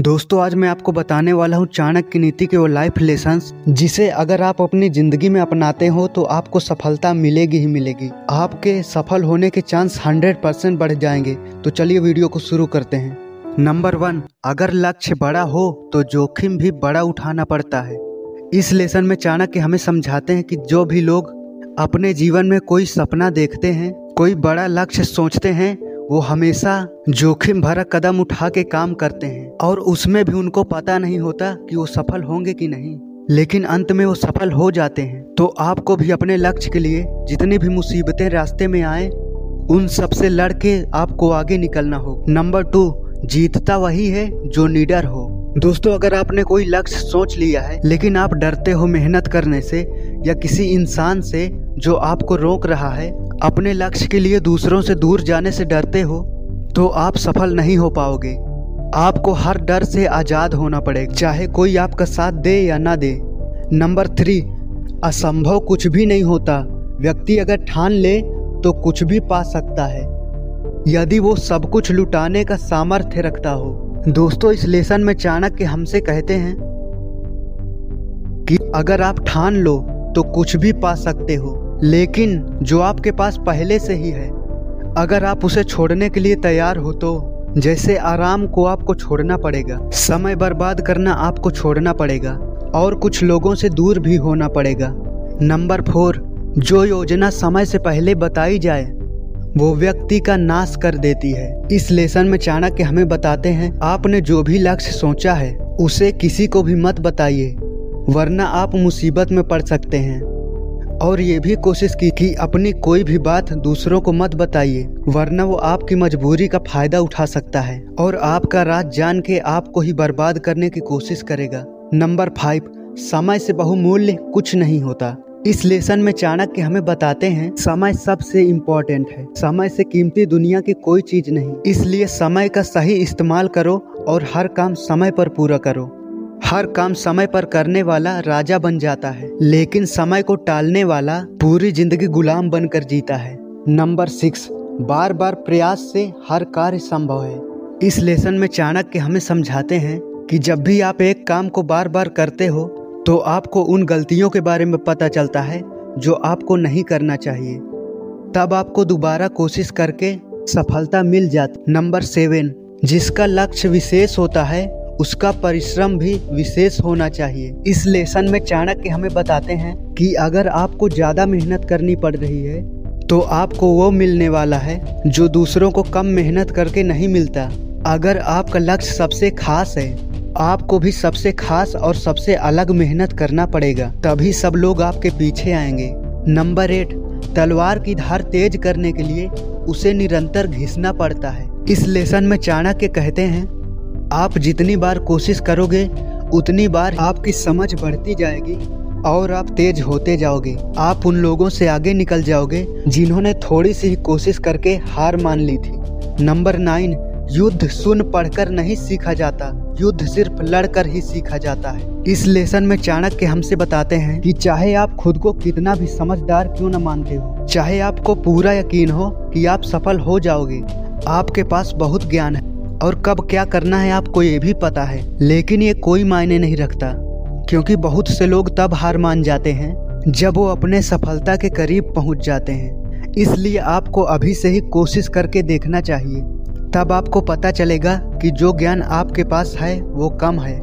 दोस्तों, आज मैं आपको बताने वाला हूँ चाणक्य नीति के वो लाइफ लेसन्स जिसे अगर आप अपनी ज़िंदगी में अपनाते हो तो आपको सफलता मिलेगी ही मिलेगी। आपके सफल होने के चांस 100 परसेंट बढ़ जाएँगे। तो चलिए वीडियो को शुरू करते हैं। नंबर वन अगर लक्ष्य बड़ा हो तो जोखिम भी बड़ा उठाना पड़ता है। इस लेसन में चाणक्य हमें समझाते हैं कि जो भी लोग अपने जीवन में कोई सपना देखते हैं, कोई बड़ा लक्ष्य सोचते हैं वो हमेशा जोखिम भरा कदम उठा के काम करते हैं और उसमें भी उनको पता नहीं होता कि वो सफल होंगे कि नहीं। लेकिन अंत में वो सफल हो जाते हैं। तो आपको भी अपने लक्ष्य के लिए जितनी भी मुसीबतें रास्ते में आए, उन सबसे आपको आगे निकलना हो नंबर टू, जीतता वही है जो निडर हो। दोस्तों, अगर आपने कोई लक्ष्य सोच लिया है, लेकिन आप डरते हो मेहनत करने से या किसी इंसान से जो आपको रोक रहा है, अपने लक्ष्य के लिए दूसरों से दूर जाने से डरते हो तो आप सफल नहीं हो पाओगे। आपको हर डर से आज़ाद होना पड़ेगा, चाहे कोई आपका साथ दे या ना दे। नंबर थ्री, असंभव कुछ भी नहीं होता। व्यक्ति अगर ठान ले तो कुछ भी पा सकता है। यदि वो सब कुछ लुटाने का सामर्थ्य रखता हो दोस्तों, इस लेसन में चाणक्य हमसे कहते हैं कि अगर आप ठान लो तो कुछ भी पा सकते हो। लेकिन जो आपके पास पहले से ही है, अगर आप उसे छोड़ने के लिए तैयार हो तो जैसे आराम को आपको छोड़ना पड़ेगा, समय बर्बाद करना आपको छोड़ना पड़ेगा, और कुछ लोगों से दूर भी होना पड़ेगा। नंबर फोर, जो योजना समय से पहले बताई जाए वो व्यक्ति का नाश कर देती है। इस लेसन में चाणक्य हमें बताते हैं, आपने जो भी लक्ष्य सोचा है, उसे किसी को भी मत बताइए, वरना आप मुसीबत में पड़ सकते हैं। और ये भी कोशिश की कि अपनी कोई भी बात दूसरों को मत बताइए, वरना वो आपकी मजबूरी का फ़ायदा उठा सकता है। और आपका राज जान के आपको ही बर्बाद करने की कोशिश करेगा। नंबर फाइव, समय से बहुमूल्य कुछ नहीं होता। इस लेसन में चाणक्य हमें बताते हैं, समय सबसे इम्पोर्टेंट है। समय से कीमती दुनिया की कोई चीज़ नहीं। इसलिए समय का सही इस्तेमाल करो और हर काम समय पर पूरा करो। हर काम समय पर करने वाला राजा बन जाता है, लेकिन समय को टालने वाला पूरी ज़िंदगी गुलाम बनकर जीता है। नंबर सिक्स बार बार प्रयास से हर कार्य संभव है। इस लेसन में चाणक्य हमें समझाते हैं कि जब भी आप एक काम को बार बार करते हो तो आपको उन गलतियों के बारे में पता चलता है, जो आपको नहीं करना चाहिए। तब आपको दोबारा कोशिश करके सफलता मिल जाती। नंबर सेवन, जिसका लक्ष्य विशेष होता है, उसका परिश्रम भी विशेष होना चाहिए। इस लेसन में चाणक्य हमें बताते हैं कि अगर आपको ज़्यादा मेहनत करनी पड़ रही है तो आपको वो मिलने वाला है, जो दूसरों को कम मेहनत करके नहीं मिलता। अगर आपका लक्ष्य सबसे खास है आपको भी सबसे खास और सबसे अलग मेहनत करना पड़ेगा। तभी सब लोग आपके पीछे आएँगे। नंबर एट तलवार की धार तेज करने के लिए उसे निरंतर घिसना पड़ता है। इस लेसन में चाणक्य कहते हैं, आप जितनी बार कोशिश करोगे, उतनी बार आपकी समझ बढ़ती जाएगी और आप तेज होते जाओगे। आप उन लोगों से आगे निकल जाओगे जिन्होंने थोड़ी सी कोशिश करके हार मान ली थी। नंबर नाइन युद्ध सुन पढ़कर नहीं सीखा जाता, युद्ध सिर्फ़ लड़कर ही सीखा जाता है। इस लेसन में चाणक्य हमसे बताते हैं कि चाहे आप खुद को कितना भी समझदार क्यों न मानते हो, चाहे आपको पूरा यकीन हो कि आप सफल हो जाओगे, आपके पास बहुत ज्ञान है, और कब क्या करना है आपको ये भी पता है, लेकिन ये कोई मायने नहीं रखता, क्योंकि बहुत से लोग तब हार मान जाते हैं, जब वो अपने सफलता के करीब पहुँच जाते हैं। इसलिए आपको अभी से ही कोशिश करके देखना चाहिए तब आपको पता चलेगा कि जो ज्ञान आपके पास है, वो कम है।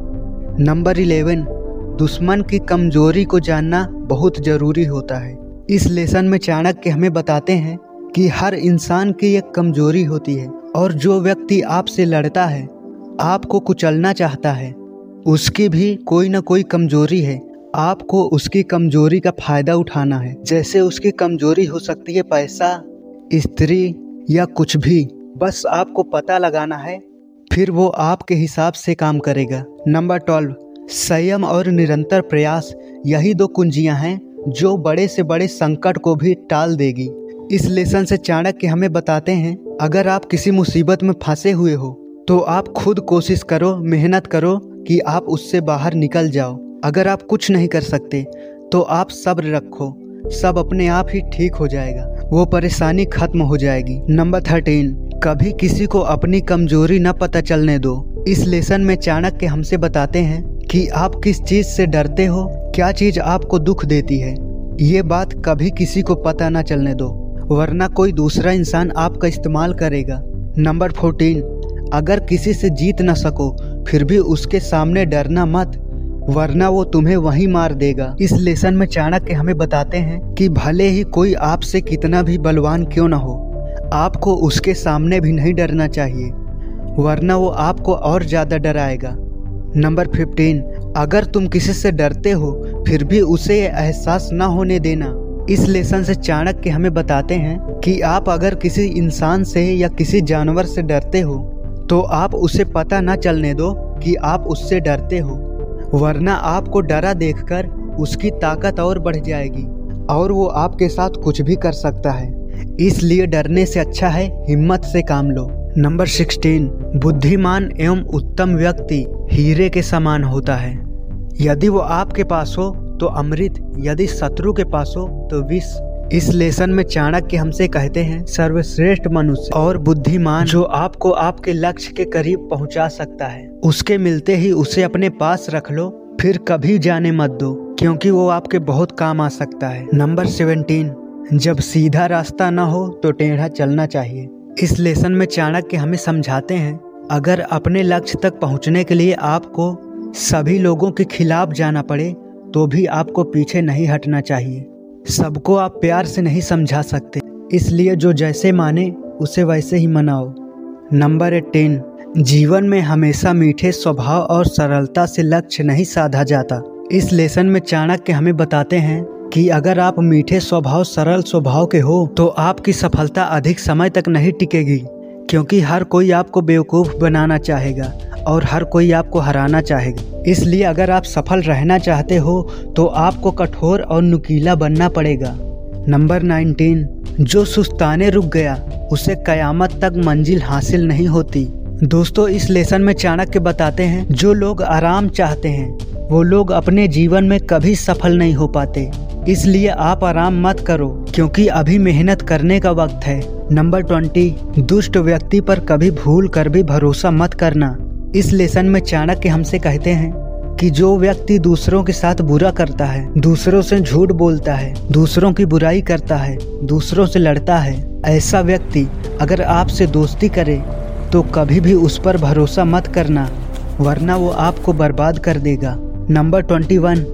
नंबर इलेवन, दुश्मन की कमज़ोरी को जानना बहुत ज़रूरी होता है। इस लेसन में चाणक्य हमें बताते हैं कि हर इंसान की एक कमज़ोरी होती है और जो व्यक्ति आपसे लड़ता है, आपको कुचलना चाहता है। उसकी भी कोई ना कोई कमज़ोरी है। आपको उसकी कमज़ोरी का फ़ायदा उठाना है। जैसे उसकी कमज़ोरी हो सकती है पैसा, स्त्री या कुछ भी। बस आपको पता लगाना है। फिर वो आपके हिसाब से काम करेगा। नंबर ट्वेल्व संयम और निरंतर प्रयास, यही दो कुंजियाँ हैं जो बड़े से बड़े संकट को भी टाल देगी। इस लेसन से चाणक्य हमें बताते हैं, अगर आप किसी मुसीबत में फंसे हुए हो तो आप खुद कोशिश करो, मेहनत करो कि आप उससे बाहर निकल जाओ। अगर आप कुछ नहीं कर सकते तो आप सब्र रखो। सब अपने आप ही ठीक हो जाएगा। वो परेशानी खत्म हो जाएगी। नंबर थर्टीन कभी किसी को अपनी कमज़ोरी न पता चलने दो। इस लेसन में चाणक्य हमसे बताते हैं कि आप किस चीज़ से डरते हो, क्या चीज़ आपको दुख देती है। ये बात कभी किसी को पता न चलने दो, वरना कोई दूसरा इंसान आपका इस्तेमाल करेगा। नंबर फोर्टीन, अगर किसी से जीत न सको, फिर भी उसके सामने डरना मत, वरना वो तुम्हें वहीं मार देगा। इस लेसन में चाणक्य हमें बताते हैं कि भले ही कोई आपसे कितना भी बलवान क्यों ना हो आपको उसके सामने भी नहीं डरना चाहिए, वरना वो आपको और ज़्यादा डराएगा। नंबर फिफ्टीन, अगर तुम किसी से डरते हो, फिर भी उसे एहसास ना होने देना। इस लेसन से चाणक्य हमें बताते हैं कि आप अगर किसी इंसान से या किसी जानवर से डरते हो तो आप उसे पता ना चलने दो कि आप उससे डरते हो, वरना आपको डरा देखकर उसकी ताकत और बढ़ जाएगी, और वो आपके साथ कुछ भी कर सकता है। इसलिए डरने से अच्छा है हिम्मत से काम लो। नंबर सिक्सटीन, बुद्धिमान एवं उत्तम व्यक्ति हीरे के समान होता है। यदि वो आपके पास हो तो अमृत, यदि शत्रु के पास हो तो विष। इस लेसन में चाणक्य हमसे कहते हैं, सर्वश्रेष्ठ मनुष्य और बुद्धिमान जो आपको आपके लक्ष्य के करीब पहुँचा सकता है, उसके मिलते ही उसे अपने पास रख लो, फिर कभी जाने मत दो, क्योंकि वो आपके बहुत काम आ सकता है। नंबर सेवेंटीन जब सीधा रास्ता ना हो तो टेढ़ा चलना चाहिए। इस लेसन में चाणक्य हमें समझाते हैं, अगर अपने लक्ष्य तक पहुँचने के लिए आपको सभी लोगों के खिलाफ जाना पड़े तो भी आपको पीछे नहीं हटना चाहिए। सबको आप प्यार से नहीं समझा सकते, इसलिए जो जैसे माने, उसे वैसे ही मनाओ। नंबर एटीन जीवन में हमेशा मीठे स्वभाव और सरलता से लक्ष्य नहीं साधा जाता। इस लेसन में चाणक्य हमें बताते हैं कि अगर आप मीठे स्वभाव, सरल स्वभाव के हो तो आपकी सफलता अधिक समय तक नहीं टिकेगी, क्योंकि हर कोई आपको बेवकूफ़ बनाना चाहेगा और हर कोई आपको हराना चाहेगा। इसलिए अगर आप सफल रहना चाहते हो तो आपको कठोर और नुकीला बनना पड़ेगा। नंबर 19 जो सुस्ताने रुक गया, उसे कयामत तक मंजिल हासिल नहीं होती। दोस्तों, इस लेसन में चाणक्य बताते हैं, जो लोग आराम चाहते हैं, वो लोग अपने जीवन में कभी सफल नहीं हो पाते। इसलिए आप आराम मत करो, क्योंकि अभी मेहनत करने का वक्त है। नंबर ट्वेंटी दुष्ट व्यक्ति पर कभी भूल कर भी भरोसा मत करना। इस लेसन में चाणक्य हमसे कहते हैं कि जो व्यक्ति दूसरों के साथ बुरा करता है, दूसरों से झूठ बोलता है, दूसरों की बुराई करता है, दूसरों से लड़ता है, ऐसा व्यक्ति अगर आपसे दोस्ती करे तो कभी भी उस पर भरोसा मत करना, वरना वो आपको बर्बाद कर देगा। नंबर ट्वेंटी वन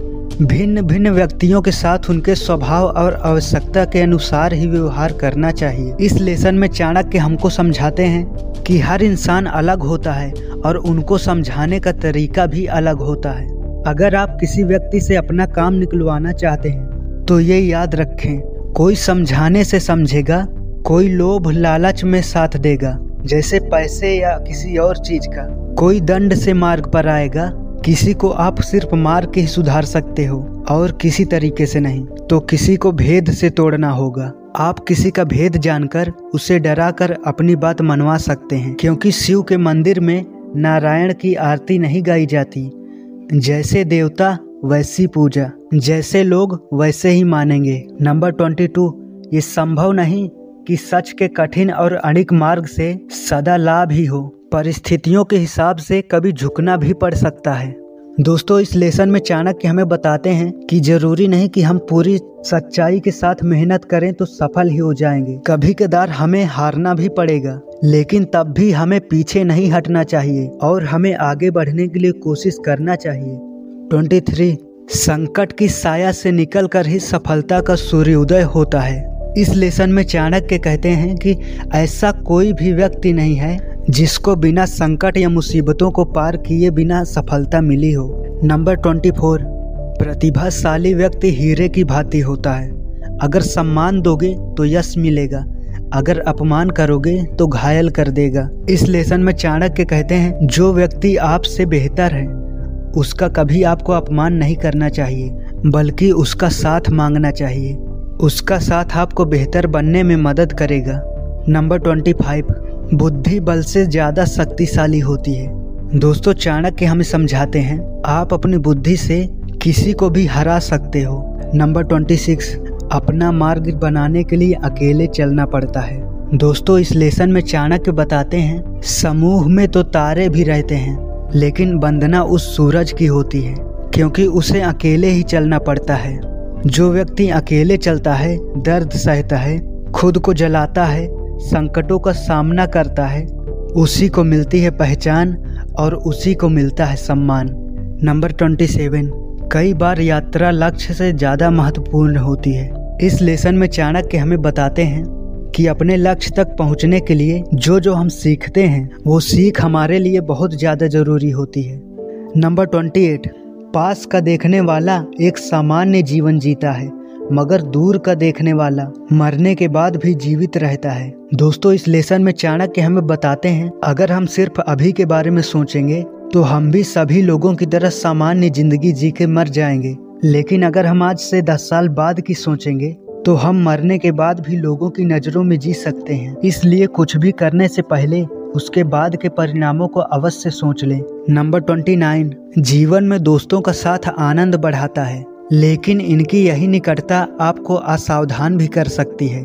भिन्न भिन्न व्यक्तियों के साथ उनके स्वभाव और आवश्यकता के अनुसार ही व्यवहार करना चाहिए। इस लेसन में चाणक्य हमको समझाते हैं कि हर इंसान अलग होता है और उनको समझाने का तरीका भी अलग होता है। अगर आप किसी व्यक्ति से अपना काम निकलवाना चाहते हैं तो ये याद रखें, कोई समझाने से समझेगा, कोई लोभ लालच में साथ देगा, जैसे पैसे या किसी और चीज़ का। कोई दंड से मार्ग पर आएगा किसी को आप सिर्फ़ मार के ही सुधार सकते हो, और किसी तरीके से नहीं। तो किसी को भेद से तोड़ना होगा। आप किसी का भेद जानकर उसे डरा कर अपनी बात मनवा सकते हैं, क्योंकि शिव के मंदिर में नारायण की आरती नहीं गाई जाती। जैसे देवता, वैसी पूजा। जैसे लोग, वैसे ही मानेंगे। नंबर ट्वेंटी टू, ये संभव नहीं कि सच के कठिन और अणिक मार्ग से सदा लाभ ही हो। परिस्थितियों के हिसाब से कभी झुकना भी पड़ सकता है। दोस्तों, इस लेसन में चाणक्य हमें बताते हैं कि ज़रूरी नहीं कि हम पूरी सच्चाई के साथ मेहनत करें तो सफल ही हो जाएँगे। कभी कदार हमें हारना भी पड़ेगा, लेकिन तब भी हमें पीछे नहीं हटना चाहिए और हमें आगे बढ़ने के लिए कोशिश करना चाहिए। ट्वेंटी थ्री, संकट की साया से निकलकर ही सफलता का सूर्योदय होता है। इस लेसन में चाणक्य कहते हैं कि ऐसा कोई भी व्यक्ति नहीं है जिसको बिना संकट या मुसीबतों को पार किए बिना सफलता मिली हो। नंबर ट्वेंटी फोर प्रतिभाशाली व्यक्ति हीरे की भांति होता है। अगर सम्मान दोगे तो यश मिलेगा। अगर अपमान करोगे तो घायल कर देगा। इस लेसन में चाणक्य कहते हैं, जो व्यक्ति आपसे बेहतर है, उसका कभी आपको अपमान नहीं करना चाहिए, बल्कि उसका साथ मांगना चाहिए। उसका साथ आपको बेहतर बनने में मदद करेगा। नंबर ट्वेंटी फाइव बुद्धि बल से ज़्यादा शक्तिशाली होती है। दोस्तों, चाणक्य हमें समझाते हैं, आप अपनी बुद्धि से किसी को भी हरा सकते हो। नंबर ट्वेंटी सिक्स, अपना मार्ग बनाने के लिए अकेले चलना पड़ता है। दोस्तों, इस लेसन में चाणक्य बताते हैं, समूह में तो तारे भी रहते हैं, लेकिन वंदना उस सूरज की होती है, क्योंकि उसे अकेले ही चलना पड़ता है। जो व्यक्ति अकेले चलता है, दर्द सहता है, खुद को जलाता है संकटों का सामना करता है, उसी को मिलती है पहचान और उसी को मिलता है सम्मान। नंबर ट्वेंटी सेवन कई बार यात्रा लक्ष्य से ज़्यादा महत्वपूर्ण होती है। इस लेसन में चाणक्य हमें बताते हैं कि अपने लक्ष्य तक पहुँचने के लिए जो जो हम सीखते हैं, वो सीख हमारे लिए बहुत ज़्यादा ज़रूरी होती है। नंबर ट्वेंटी एट पास का देखने वाला एक सामान्य जीवन जीता है। मगर दूर का देखने वाला मरने के बाद भी जीवित रहता है। दोस्तों, इस लेसन में चाणक्य हमें बताते हैं, अगर हम सिर्फ़ अभी के बारे में सोचेंगे तो हम भी सभी लोगों की तरह सामान्य ज़िंदगी जी के मर जाएँगे। लेकिन अगर हम आज से दस साल बाद की सोचेंगे तो हम मरने के बाद भी लोगों की नज़रों में जी सकते हैं। इसलिए कुछ भी करने से पहले, उसके बाद के परिणामों को अवश्य सोच लें। नंबर ट्वेंटी नाइन, जीवन में दोस्तों का साथ आनंद बढ़ाता है। लेकिन इनकी यही निकटता आपको असावधान भी कर सकती है।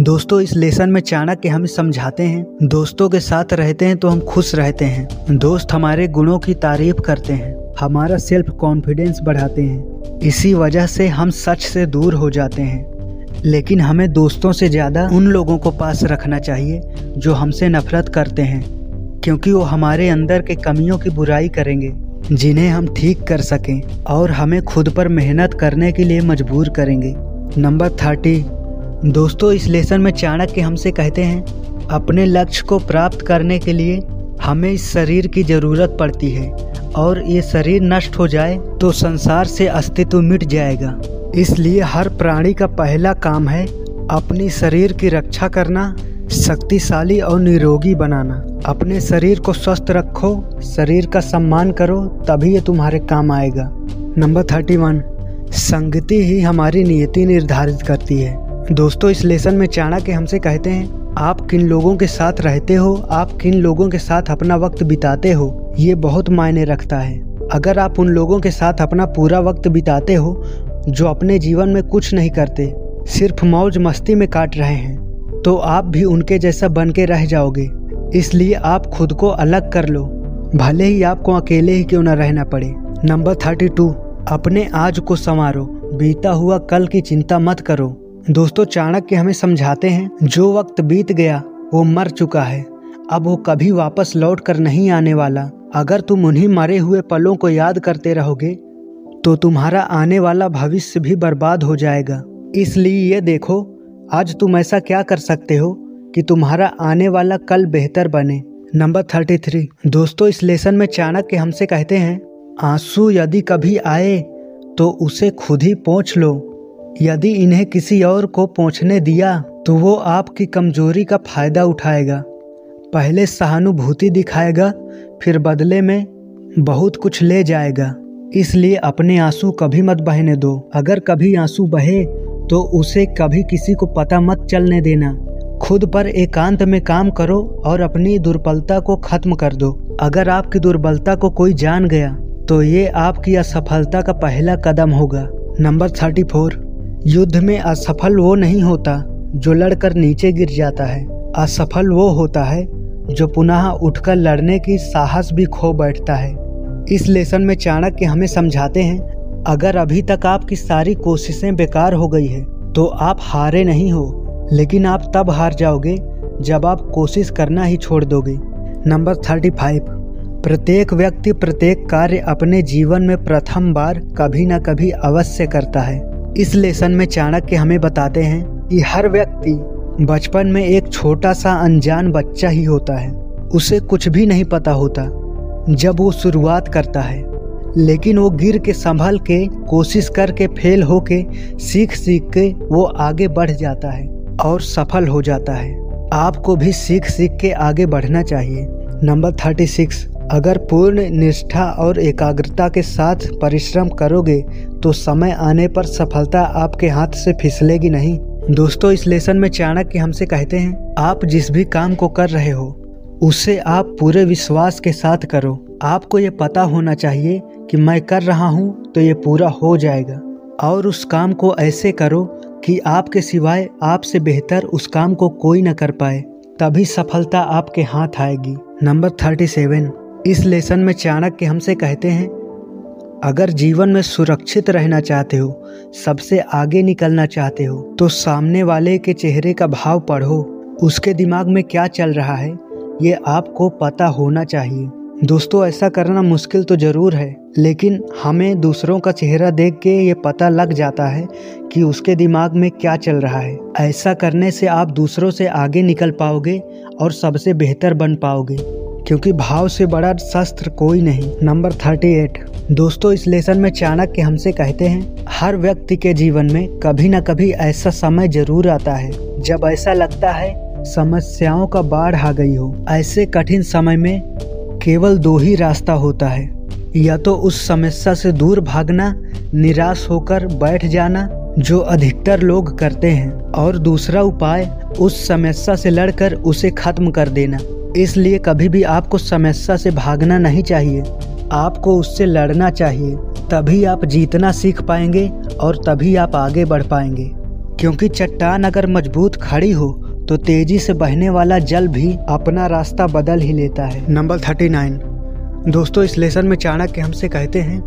दोस्तों, इस लेसन में चाणक्य हमें समझाते हैं, दोस्तों के साथ रहते हैं तो हम खुश रहते हैं। दोस्त हमारे गुणों की तारीफ़ करते हैं, हमारा सेल्फ कॉन्फिडेंस बढ़ाते हैं। इसी वजह से हम सच से दूर हो जाते हैं। लेकिन हमें दोस्तों से ज़्यादा उन लोगों को पास रखना चाहिए, जो हमसे नफरत करते हैं, क्योंकि वो हमारे अंदर के कमियों की बुराई करेंगे। जिन्हें हम ठीक कर सकें और हमें खुद पर मेहनत करने के लिए मजबूर करेंगे। Number thirty. दोस्तों, इस लेसन में चाणक्य हमसे कहते हैं, अपने लक्ष्य को प्राप्त करने के लिए हमें इस शरीर की ज़रूरत पड़ती है और ये शरीर नष्ट हो जाए तो संसार से अस्तित्व मिट जाएगा। इसलिए हर प्राणी का पहला काम है अपने शरीर की रक्षा करना, शक्तिशाली और निरोगी बनाना। अपने शरीर को स्वस्थ रखो, शरीर का सम्मान करो, तभी ये तुम्हारे काम आएगा। नंबर थर्टी वन, संगति ही हमारी नियति निर्धारित करती है। दोस्तों, इस लेसन में चाणक्य हमसे कहते हैं, आप किन लोगों के साथ रहते हो, आप किन लोगों के साथ अपना वक्त बिताते हो, ये बहुत मायने रखता है। अगर आप उन लोगों के साथ अपना पूरा वक्त बिताते हो, जो अपने जीवन में कुछ नहीं करते, सिर्फ़ मौज मस्ती में काट रहे हैं तो आप भी उनके जैसा बन के रह जाओगे। इसलिए आप खुद को अलग कर लो। भले ही आपको अकेले ही क्यों न रहना पड़े। नंबर थर्टी टू, अपने आज को संवारो। बीता हुआ कल की चिंता मत करो। दोस्तों, चाणक्य हमें समझाते हैं, जो वक्त बीत गया, वो मर चुका है। अब वो कभी वापस लौट कर नहीं आने वाला। अगर तुम उन्हीं मरे हुए पलों को याद करते रहोगे तो तुम्हारा आने वाला भविष्य भी बर्बाद हो जाएगा। इसलिए ये देखो, आज तुम ऐसा क्या कर सकते हो? कि तुम्हारा आने वाला कल बेहतर बने। नंबर थर्टी थ्री दोस्तों, इस लेसन में चाणक्य हमसे कहते हैं, आँसू यदि कभी आए तो उसे खुद ही पहुँच लो। यदि इन्हें किसी और को पहुँचने दिया तो वो आपकी कमज़ोरी का फ़ायदा उठाएगा। पहले सहानुभूति दिखाएगा, फिर बदले में बहुत कुछ ले जाएगा। इसलिए अपने आँसू कभी मत बहने दो। अगर कभी आँसू बहे तो उसे कभी किसी को पता मत चलने देना। खुद पर एकांत में काम करो और अपनी दुर्बलता को खत्म कर दो। अगर आपकी दुर्बलता को कोई जान गया तो ये आपकी असफलता का पहला कदम होगा। नंबर थर्टी फोर युद्ध में असफल वो नहीं होता जो लड़कर नीचे गिर जाता है। असफल वो होता है जो पुनः उठकर लड़ने की साहस भी खो बैठता है। इस लेसन में चाणक्य हमें समझाते हैं, अगर अभी तक आपकी सारी कोशिशें बेकार हो गई है तो आप हारे नहीं हो। लेकिन आप तब हार जाओगे जब आप कोशिश करना ही छोड़ दोगे। Number thirty five. प्रत्येक व्यक्ति प्रत्येक कार्य अपने जीवन में प्रथम बार कभी न कभी अवश्य करता है। इस लेसन में चाणक्य हमें बताते हैं कि हर व्यक्ति बचपन में एक छोटा सा अनजान बच्चा ही होता है। उसे कुछ भी नहीं पता होता जब वो शुरुआत करता है। लेकिन वो गिर के संभल के, कोशिश करके, फेल होके सीख सीख के वो आगे बढ़ जाता है। और सफल हो जाता है। आपको भी सीख सीख के आगे बढ़ना चाहिए। नंबर थर्टी सिक्स, अगर पूर्ण निष्ठा और एकाग्रता के साथ परिश्रम करोगे तो समय आने पर सफलता आपके हाथ से फिसलेगी नहीं। दोस्तों, इस लेसन में चाणक्य हमसे कहते हैं, आप जिस भी काम को कर रहे हो, उसे आप पूरे विश्वास के साथ करो। आपको ये पता होना चाहिए कि मैं कर रहा हूँ तो ये पूरा हो जाएगा। और उस काम को ऐसे करो कि आपके सिवाय आपसे बेहतर उस काम को कोई न कर पाए, तभी सफलता आपके हाथ आएगी। Number thirty seven. इस लेसन में चाणक्य हमसे कहते हैं, अगर जीवन में सुरक्षित रहना चाहते हो, सबसे आगे निकलना चाहते हो तो सामने वाले के चेहरे का भाव पढ़ो। उसके दिमाग में क्या चल रहा है, ये आपको पता होना चाहिए। दोस्तों, ऐसा करना मुश्किल तो ज़रूर है। लेकिन हमें दूसरों का चेहरा देख के ये पता लग जाता है कि उसके दिमाग में क्या चल रहा है। ऐसा करने से आप दूसरों से आगे निकल पाओगे और सबसे बेहतर बन पाओगे, क्योंकि भाव से बड़ा शस्त्र कोई नहीं। नंबर थर्टी एट दोस्तों, इस लेसन में चाणक्य हमसे कहते हैं, हर व्यक्ति के जीवन में कभी न कभी ऐसा समय ज़रूर आता है, जब ऐसा लगता है समस्याओं का बाढ़ आ गई हो। ऐसे कठिन समय में केवल दो ही रास्ता होता है। या तो उस समस्या से दूर भागना, निराश होकर बैठ जाना, जो अधिकतर लोग करते हैं, और दूसरा उपाय, उस समस्या से लड़कर उसे खत्म कर देना। इसलिए कभी भी आपको समस्या से भागना नहीं चाहिए। आपको उससे लड़ना चाहिए। तभी आप जीतना सीख पाएँगे और तभी आप आगे बढ़ पाएँगे। क्योंकि चट्टान अगर मज़बूत खड़ी हो तो तेज़ी से बहने वाला जल भी अपना रास्ता बदल ही लेता है। Number thirty nine. दोस्तों, इस लेसन में चाणक्य हमसे कहते हैं,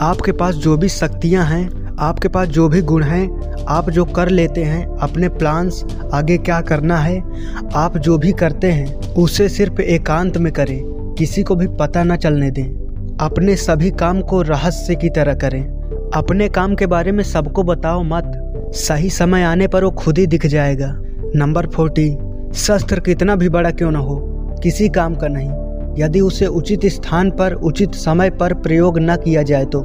आपके पास जो भी शक्तियाँ हैं, आपके पास जो भी गुण हैं, आप जो कर लेते हैं, अपने प्लान्स आगे क्या करना है, आप जो भी करते हैं, उसे सिर्फ़ एकांत में करें, किसी को भी पता न चलने दें। अपने सभी काम को रहस्य की तरह करें। अपने काम के बारे में सबको बताओ मत, सही समय आने पर वो खुद ही दिख जाएगा। नंबर फोर्टी, शस्त्र कितना भी बड़ा क्यों ना हो, किसी काम का नहीं। यदि उसे उचित स्थान पर, उचित समय पर प्रयोग न किया जाए तो।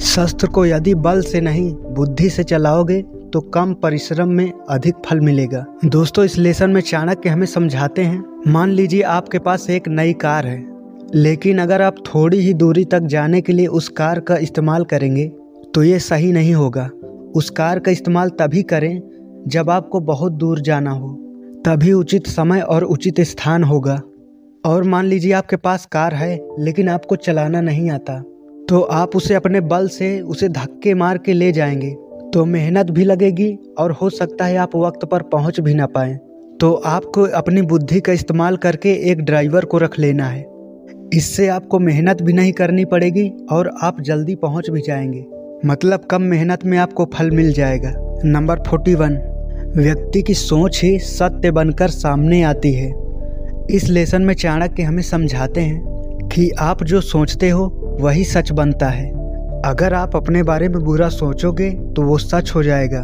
शस्त्र को यदि बल से नहीं, बुद्धि से चलाओगे तो कम परिश्रम में अधिक फल मिलेगा। दोस्तों, इस लेसन में चाणक्य हमें समझाते हैं, मान लीजिए आपके पास एक नई कार है, लेकिन अगर आप थोड़ी ही दूरी तक जाने के लिए उस कार का इस्तेमाल करेंगे तो ये सही नहीं होगा। उस कार का इस्तेमाल तभी करें, जब आपको बहुत दूर जाना हो। तभी उचित समय और उचित स्थान होगा। और मान लीजिए आपके पास कार है, लेकिन आपको चलाना नहीं आता तो आप उसे अपने बल से उसे धक्के मार के ले जाएँगे। तो मेहनत भी लगेगी और हो सकता है आप वक्त पर पहुँच भी ना पाए। तो आपको अपनी बुद्धि का इस्तेमाल करके एक ड्राइवर को रख लेना है। इससे आपको मेहनत भी नहीं करनी पड़ेगी और आप जल्दी पहुँच भी जाएँगे। मतलब कम मेहनत में आपको फल मिल जाएगा। नंबर फोर्टी वन, व्यक्ति की सोच ही सत्य बनकर सामने आती है। इस लेसन में चाणक्य हमें समझाते हैं कि आप जो सोचते हो, वही सच बनता है। अगर आप अपने बारे में बुरा सोचोगे तो वो सच हो जाएगा।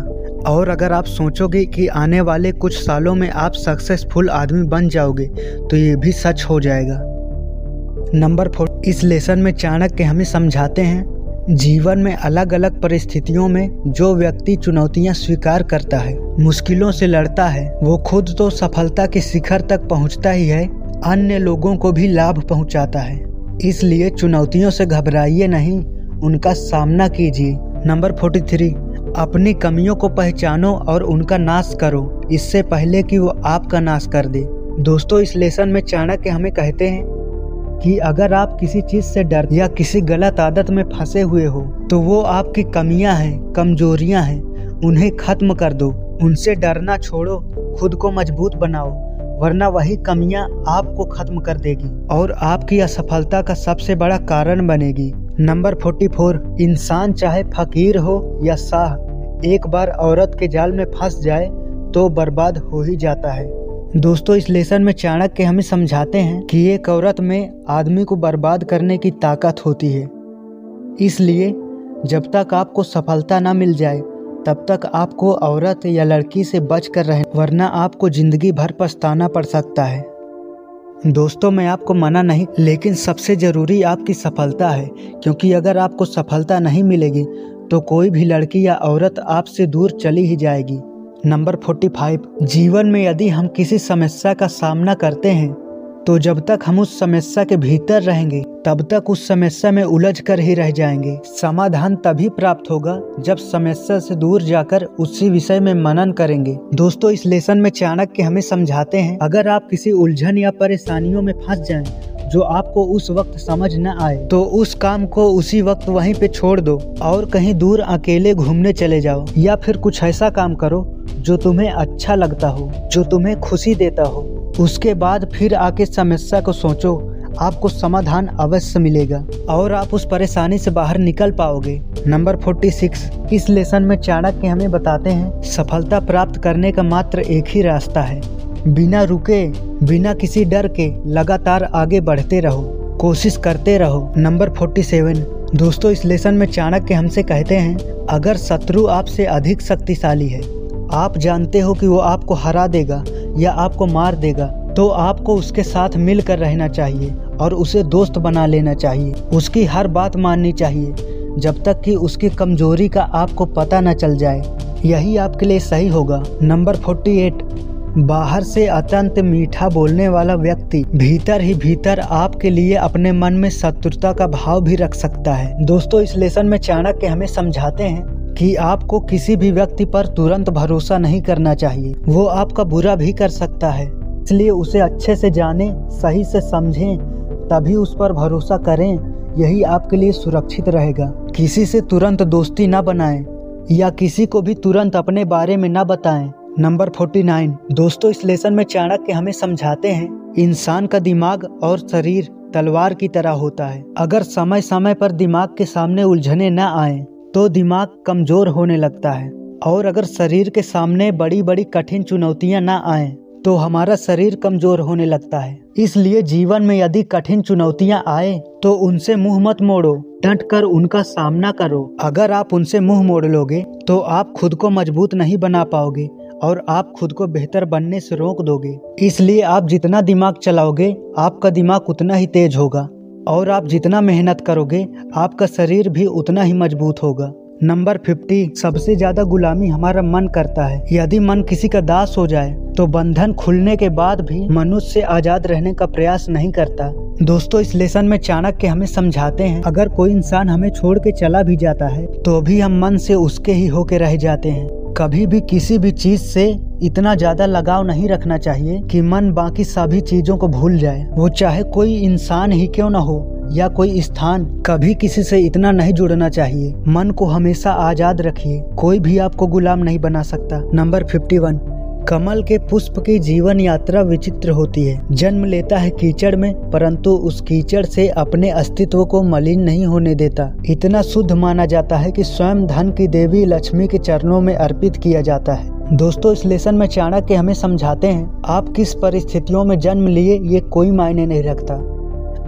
और अगर आप सोचोगे कि आने वाले कुछ सालों में आप सक्सेसफुल आदमी बन जाओगे तो ये भी सच हो जाएगा। नंबर फोर, इस लेसन में चाणक्य हमें समझाते हैं जीवन में अलग अलग परिस्थितियों में जो व्यक्ति चुनौतियाँ स्वीकार करता है, मुश्किलों से लड़ता है, वो खुद तो सफलता के शिखर तक पहुँचता ही है, अन्य लोगों को भी लाभ पहुंचाता है। इसलिए चुनौतियों से घबराइए नहीं, उनका सामना कीजिए। नंबर फोर्टी थ्री अपनी कमियों को पहचानो और उनका नाश करो। इससे पहले कि वो आपका नाश कर दे। दोस्तों, इस लेसन में चाणक्य हमें कहते हैं कि अगर आप किसी चीज़ से डर या किसी गलत आदत में फंसे हुए हो तो वो आपकी कमियाँ हैं, कमजोरियाँ हैं, उन्हें खत्म कर दो। उनसे डरना छोड़ो, खुद को मज़बूत बनाओ, वरना वही कमियाँ आपको खत्म कर देगी और आपकी असफलता का सबसे बड़ा कारण बनेगी। नंबर फोर्टी फोर इंसान चाहे फकीर हो या शाह, एक बार औरत के जाल में फंस जाए तो बर्बाद हो ही जाता है। दोस्तों, इस लेसन में चाणक्य हमें समझाते हैं कि एक औरत में आदमी को बर्बाद करने की ताकत होती है। इसलिए, जब तक आपको सफलता ना मिल जाए, तब तक आपको औरत या लड़की से बच कर रहे, वरना आपको ज़िंदगी भर पछताना पड़ सकता है। दोस्तों, मैं आपको मना नहीं, लेकिन सबसे ज़रूरी आपकी सफलता है, क्योंकि अगर आपको सफलता नहीं मिलेगी तो कोई भी लड़की या औरत आपसे दूर चली ही जाएगी। नंबर फोर्टी फाइव जीवन में यदि हम किसी समस्या का सामना करते हैं तो जब तक हम उस समस्या के भीतर रहेंगे, तब तक उस समस्या में उलझ कर ही रह जाएँगे। समाधान तभी प्राप्त होगा जब समस्या से दूर जाकर उसी विषय में मनन करेंगे। दोस्तों, इस लेसन में चाणक्य हमें समझाते हैं, अगर आप किसी उलझन या परेशानियों में फंस जाएँ जो आपको उस वक्त समझ न आए तो उस काम को उसी वक्त वहीं पे छोड़ दो और कहीं दूर अकेले घूमने चले जाओ। या फिर कुछ ऐसा काम करो जो तुम्हें अच्छा लगता हो, जो तुम्हें खुशी देता हो। उसके बाद फिर आके समस्या को सोचो, आपको समाधान अवश्य मिलेगा और आप उस परेशानी से बाहर निकल पाओगे। नंबर 46 इस लेसन में चाणक्य हमें बताते हैं, सफलता प्राप्त करने का मात्र एक ही रास्ता है। बिना रुके, बिना किसी डर के लगातार आगे बढ़ते रहो, कोशिश करते रहो। नंबर 47 दोस्तों, इस लेसन में चाणक्य हमसे कहते हैं, अगर शत्रु आपसे अधिक शक्तिशाली है, आप जानते हो कि वो आपको हरा देगा या आपको मार देगा तो आपको उसके साथ मिलकर रहना चाहिए और उसे दोस्त बना लेना चाहिए। उसकी हर बात माननी चाहिए, जब तक कि उसकी कमज़ोरी का आपको पता न चल जाए। यही आपके लिए सही होगा। नंबर 48 बाहर से अत्यंत मीठा बोलने वाला व्यक्ति भीतर ही भीतर आपके लिए अपने मन में शत्रुता का भाव भी रख सकता है। दोस्तों, इस लेसन में चाणक्य हमें समझाते हैं कि आपको किसी भी व्यक्ति पर तुरंत भरोसा नहीं करना चाहिए। वो आपका बुरा भी कर सकता है। इसलिए उसे अच्छे से जाने, सही से समझें, तभी उस पर भरोसा करें। यही आपके लिए सुरक्षित रहेगा। किसी से तुरंत दोस्ती न बनाएँ या किसी को भी तुरंत अपने बारे में न बताएँ। नंबर 49 दोस्तों, इस लेसन में चाणक्य हमें समझाते हैं, इंसान का दिमाग और शरीर तलवार की तरह होता है। अगर समय समय पर दिमाग के सामने उलझने न आए तो दिमाग कमज़ोर होने लगता है। और अगर शरीर के सामने बड़ी बड़ी कठिन चुनौतियाँ न आए तो हमारा शरीर कमज़ोर होने लगता है। इसलिए जीवन में यदि कठिन चुनौतियाँ आए तो उनसे मुँह मत मोड़ो, डट कर उनका सामना करो। अगर आप उनसे मुँह मोड़ लोगे तो आप खुद को मज़बूत नहीं बना पाओगे। और आप खुद को बेहतर बनने से रोक दोगे। इसलिए आप जितना दिमाग चलाओगे, आपका दिमाग उतना ही तेज होगा। और आप जितना मेहनत करोगे, आपका शरीर भी उतना ही मज़बूत होगा। नंबर 50 सबसे ज़्यादा गुलामी हमारा मन करता है। यदि मन किसी का दास हो जाए तो बंधन खुलने के बाद भी मनुष्य से आज़ाद रहने का प्रयास नहीं करता। दोस्तों, इस लेसन में चाणक्य हमें समझाते हैं, अगर कोई इंसान हमें छोड़ के चला भी जाता है तो भी हम मन से उसके ही होके रह जाते हैं। कभी भी किसी भी चीज़ से इतना ज़्यादा लगाव नहीं रखना चाहिए कि मन बाकी सभी चीज़ों को भूल जाए। वो चाहे कोई इंसान ही क्यों ना हो या कोई स्थान, कभी किसी से इतना नहीं जुड़ना चाहिए। मन को हमेशा आज़ाद रखिए। कोई भी आपको गुलाम नहीं बना सकता। नंबर फिफ्टी वन कमल के पुष्प की जीवन यात्रा विचित्र होती है। जन्म लेता है कीचड़ में, परंतु उस कीचड़ से अपने अस्तित्व को मलिन नहीं होने देता। इतना शुद्ध माना जाता है कि स्वयं धन की देवी लक्ष्मी के चरणों में अर्पित किया जाता है। दोस्तों, इस लेसन में चाणक्य हमें समझाते हैं, आप किस परिस्थितियों में जन्म लिए, ये कोई मायने नहीं रखता।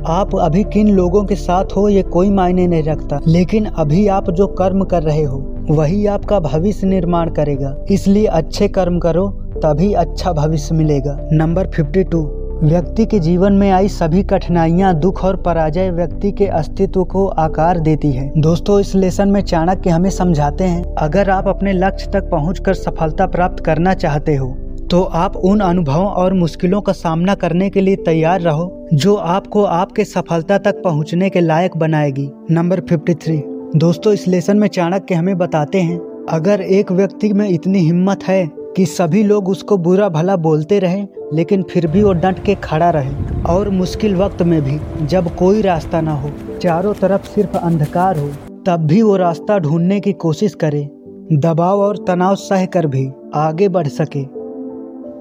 आप अभी किन लोगों के साथ हो, ये कोई मायने नहीं रखता। लेकिन अभी आप जो कर्म कर रहे हो, वही आपका भविष्य निर्माण करेगा। इसलिए अच्छे कर्म करो तभी अच्छा भविष्य मिलेगा। नंबर 52 व्यक्ति के जीवन में आई सभी कठिनाइयाँ, दुख और पराजय व्यक्ति के अस्तित्व को आकार देती है। दोस्तों, इस लेसन में चाणक्य हमें समझाते हैं, अगर आप अपने लक्ष्य तक पहुंचकर सफलता प्राप्त करना चाहते हो तो आप उन अनुभवों और मुश्किलों का सामना करने के लिए तैयार रहो, जो आपको आपके सफलता तक पहुँचने के लायक बनाएगी। नंबर 53 दोस्तों, इस लेसन में चाणक्य हमें बताते हैं, अगर एक व्यक्ति में इतनी हिम्मत है कि सभी लोग उसको बुरा भला बोलते रहे, लेकिन फिर भी वो डट के खड़ा रहे। और मुश्किल वक्त में भी, जब कोई रास्ता ना हो, चारों तरफ़ सिर्फ़ अंधकार हो, तब भी वो रास्ता ढूँढने की कोशिश करे, दबाव और तनाव सह कर भी आगे बढ़ सके।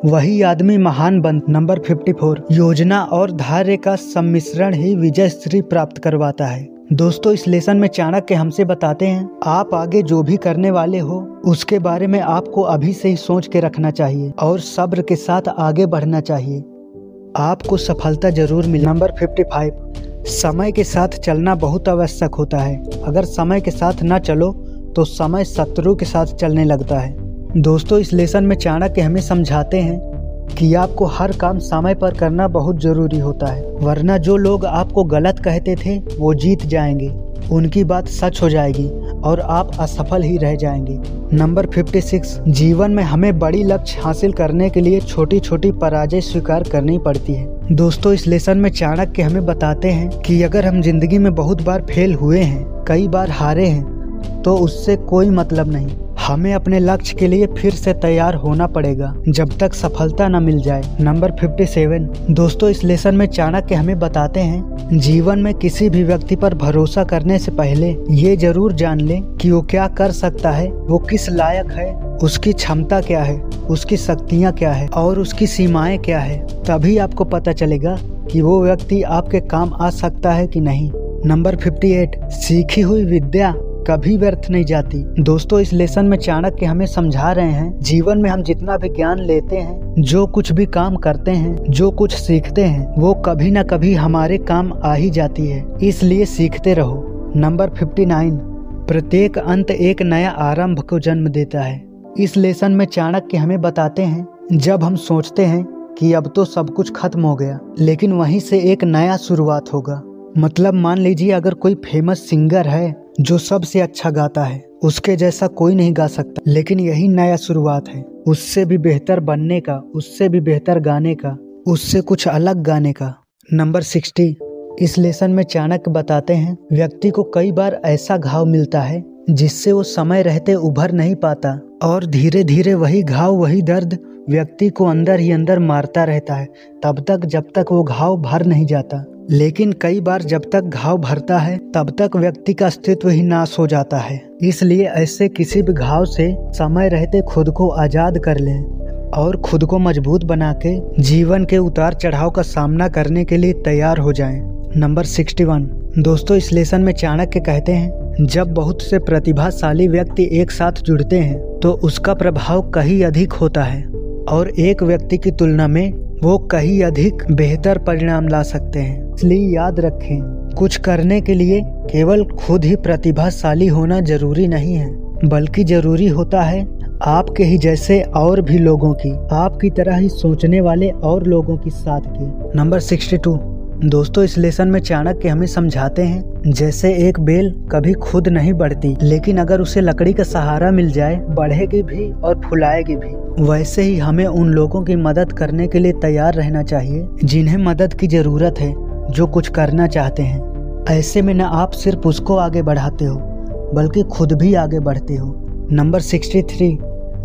वही आदमी महान बन, नंबर 54 योजना और धार्य का सम्मिश्रण ही विजय श्री प्राप्त करवाता है। दोस्तों, इस लेसन में चाणक्य हमसे बताते हैं, आप आगे जो भी करने वाले हो, उसके बारे में आपको अभी से ही सोच के रखना चाहिए और सब्र के साथ आगे बढ़ना चाहिए। आपको सफलता ज़रूर मिले नंबर 55 समय के साथ चलना बहुत आवश्यक होता है। अगर समय के साथ न चलो तो समय शत्रु के साथ चलने लगता है। दोस्तों, इस लेसन में चाणक्य हमें समझाते हैं कि आपको हर काम समय पर करना बहुत ज़रूरी होता है। वरना जो लोग आपको गलत कहते थे, वो जीत जाएँगे। उनकी बात सच हो जाएगी और आप असफल ही रह जाएँगे। नंबर 56 जीवन में हमें बड़ी लक्ष्य हासिल करने के लिए छोटी छोटी पराजय स्वीकार करनी पड़ती है। दोस्तों, इस लेसन में चाणक्य हमें बताते हैं कि अगर हम ज़िंदगी में बहुत बार फेल हुए हैं, कई बार हारे हैं तो उससे कोई मतलब नहीं। हमें अपने लक्ष्य के लिए फिर से तैयार होना पड़ेगा, जब तक सफलता न मिल जाए। नंबर 57 दोस्तों, इस लेसन में चाणक्य हमें बताते हैं, जीवन में किसी भी व्यक्ति पर भरोसा करने से पहले ये ज़रूर जान ले कि वो क्या कर सकता है, वो किस लायक है, उसकी क्षमता क्या है, उसकी शक्तियाँ क्या है और उसकी सीमाएँ क्या है। तभी आपको पता चलेगा कि वो व्यक्ति आपके काम आ सकता है कि नहीं। नंबर 58 सीखी हुई विद्या कभी व्यर्थ नहीं जाती। दोस्तों, इस लेसन में चाणक्य हमें समझा रहे हैं, जीवन में हम जितना भी ज्ञान लेते हैं, जो कुछ भी काम करते हैं, जो कुछ सीखते हैं, वो कभी न कभी हमारे काम आ ही जाती है। इसलिए सीखते रहो। नंबर 59 प्रत्येक अंत एक नया आरंभ को जन्म देता है। इस लेसन में चाणक्य हमें बताते हैं, जब हम सोचते हैं कि अब तो सब कुछ खत्म हो गया, लेकिन वहीं से एक नया शुरुआत होगा। मतलब मान लीजिए, अगर कोई फ़ेमस सिंगर है जो सबसे अच्छा गाता है, उसके जैसा कोई नहीं गा सकता। लेकिन यही नया शुरुआत है। उससे भी बेहतर बनने का, उससे भी बेहतर गाने का, उससे कुछ अलग गाने का। Number sixty. इस लेसन में चाणक्य बताते हैं, व्यक्ति को कई बार ऐसा घाव मिलता है, जिससे वो समय रहते उभर नहीं पाता, और धीरे धीरे वही घाव, वही दर्द व्यक्ति को अंदर ही अंदर मारता रहता है, तब तक जब तक वो घाव भर नहीं जाता। लेकिन कई बार जब तक घाव भरता है, तब तक व्यक्ति का अस्तित्व ही नाश हो जाता है इसलिए ऐसे किसी भी घाव से समय रहते खुद को आज़ाद कर लें और खुद को मज़बूत बना के जीवन के उतार चढ़ाव का सामना करने के लिए तैयार हो जाएँ। नंबर 61 दोस्तों, इस लेसन में चाणक्य कहते हैं, जब बहुत से प्रतिभाशाली व्यक्ति एक साथ जुड़ते हैं तो उसका प्रभाव कहीं अधिक होता है और एक व्यक्ति की तुलना में वो कहीं अधिक बेहतर परिणाम ला सकते हैं। इसलिए याद रखें, कुछ करने के लिए केवल खुद ही प्रतिभाशाली होना ज़रूरी नहीं है, बल्कि ज़रूरी होता है आपके ही जैसे और भी लोगों की, आपकी तरह ही सोचने वाले और लोगों की साथ की। Number sixty two. दोस्तों, इस लेसन में चाणक्य हमें समझाते हैं, जैसे एक बेल कभी खुद नहीं बढ़ती, लेकिन अगर उसे लकड़ी का सहारा मिल जाए, बढ़ेगी भी और फुलाएगी भी। वैसे ही हमें उन लोगों की मदद करने के लिए तैयार रहना चाहिए, जिन्हें मदद की ज़रूरत है, जो कुछ करना चाहते हैं। ऐसे में न आप सिर्फ़ उसको आगे बढ़ाते हो, बल्कि खुद भी आगे बढ़ते हो। नंबर सिक्सटी थ्री,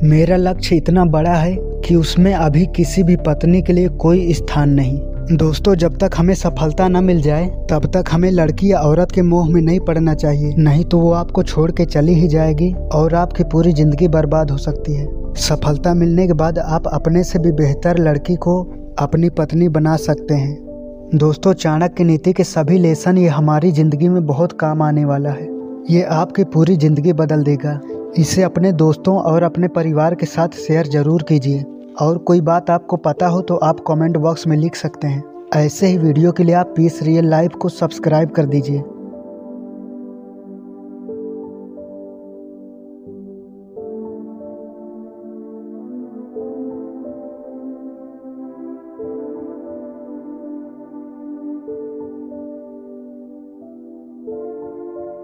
मेरा लक्ष्य इतना बड़ा है कि उसमें अभी किसी भी पत्नी के लिए कोई स्थान नहीं। दोस्तों, जब तक हमें सफलता न मिल जाए, तब तक हमें लड़की या औरत के मोह में नहीं पड़ना चाहिए। नहीं तो वो आपको छोड़ के चली ही जाएगी और आपकी पूरी ज़िंदगी बर्बाद हो सकती है। सफलता मिलने के बाद आप अपने से भी बेहतर लड़की को अपनी पत्नी बना सकते हैं। दोस्तों, चाणक्य नीति के सभी लेसन ये हमारी ज़िंदगी में बहुत काम आने वाला है। ये आपकी पूरी ज़िंदगी बदल देगा। इसे अपने दोस्तों और अपने परिवार के साथ शेयर ज़रूर कीजिए। और कोई बात आपको पता हो तो आप कमेंट बॉक्स में लिख सकते हैं। ऐसे ही वीडियो के लिए आप पीस रियल लाइफ को सब्सक्राइब कर दीजिए।